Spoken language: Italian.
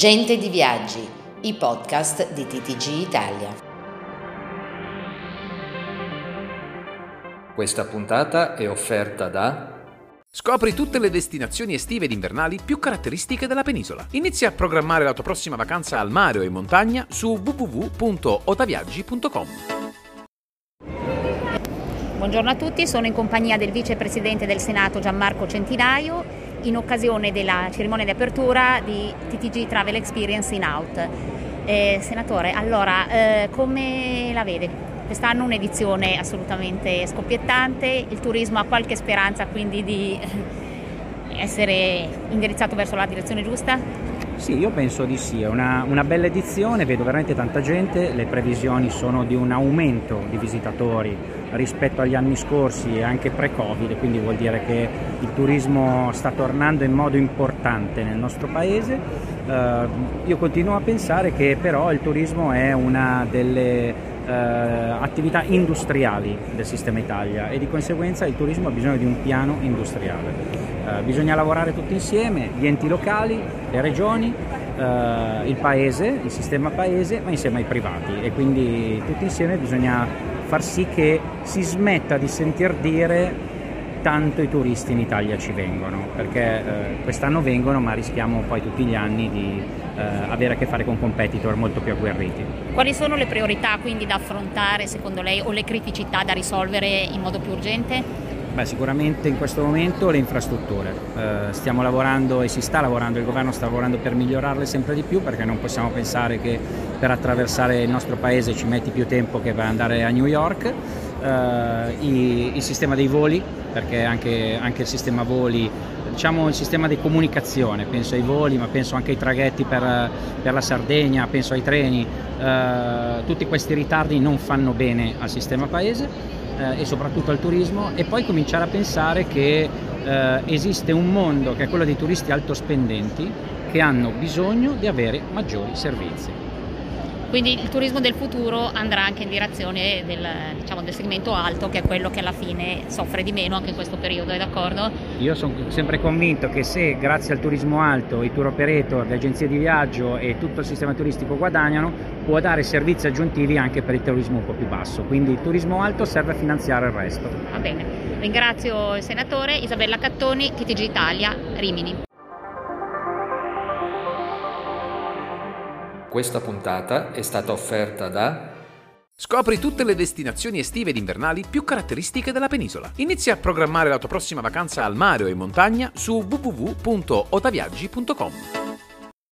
Gente di Viaggi, i podcast di TTG Italia. Questa puntata è offerta da Scopri tutte le destinazioni estive ed invernali più caratteristiche della penisola. Inizia a programmare la tua prossima vacanza al mare o in montagna su www.otaviaggi.com. Buongiorno a tutti, sono in compagnia del vicepresidente del Senato Gianmarco Centinaio in occasione della cerimonia di apertura di TTG Travel Experience in Out. Eh, senatore, allora, eh, come la vede? Quest'anno un'edizione assolutamente scoppiettante, il turismo ha qualche speranza quindi di essere indirizzato verso la direzione giusta? Sì, io penso di sì, è una, una, bella edizione, vedo veramente tanta gente, le previsioni sono di un aumento di visitatori rispetto agli anni scorsi e anche pre-Covid, quindi vuol dire che il turismo sta tornando in modo importante nel nostro paese. Uh, io continuo a pensare che però il turismo è una delle uh, attività industriali del sistema Italia e di conseguenza il turismo ha bisogno di un piano industriale. Uh, bisogna lavorare tutti insieme, gli enti locali, le regioni, il paese, il sistema paese, ma insieme ai privati e quindi tutti insieme bisogna far sì che si smetta di sentir dire tanto i turisti in Italia ci vengono, perché eh, quest'anno vengono ma rischiamo poi tutti gli anni di eh, avere a che fare con competitor molto più agguerriti. Quali sono le priorità quindi da affrontare secondo lei o le criticità da risolvere in modo più urgente? Beh, sicuramente in questo momento le infrastrutture. Eh, stiamo lavorando e si sta lavorando, il governo sta lavorando per migliorarle sempre di più perché non possiamo pensare che per attraversare il nostro paese ci metti più tempo che per andare a New York. Eh, il, il, sistema dei voli, perché anche, anche il sistema voli diciamo il sistema di comunicazione, penso ai voli, ma penso anche ai traghetti per, per la Sardegna, penso ai treni, eh, tutti questi ritardi non fanno bene al sistema paese eh, e soprattutto al turismo e poi cominciare a pensare che esiste un mondo che è quello dei turisti altospendenti che hanno bisogno di avere maggiori servizi. Quindi il turismo del futuro andrà anche in direzione del, diciamo, del, segmento alto, che è quello che alla fine soffre di meno anche in questo periodo, è d'accordo? Io sono sempre convinto che se grazie al turismo alto i tour operator, le agenzie di viaggio e tutto il sistema turistico guadagnano, può dare servizi aggiuntivi anche per il turismo un po' più basso. Quindi il turismo alto serve a finanziare il resto. Va bene, ringrazio il senatore Isabella Cattoni, TTG Italia, Rimini. Questa puntata è stata offerta da Scopri tutte le destinazioni estive ed invernali più caratteristiche della penisola. Inizia a programmare la tua prossima vacanza al mare o in montagna su www.otaviaggi.com.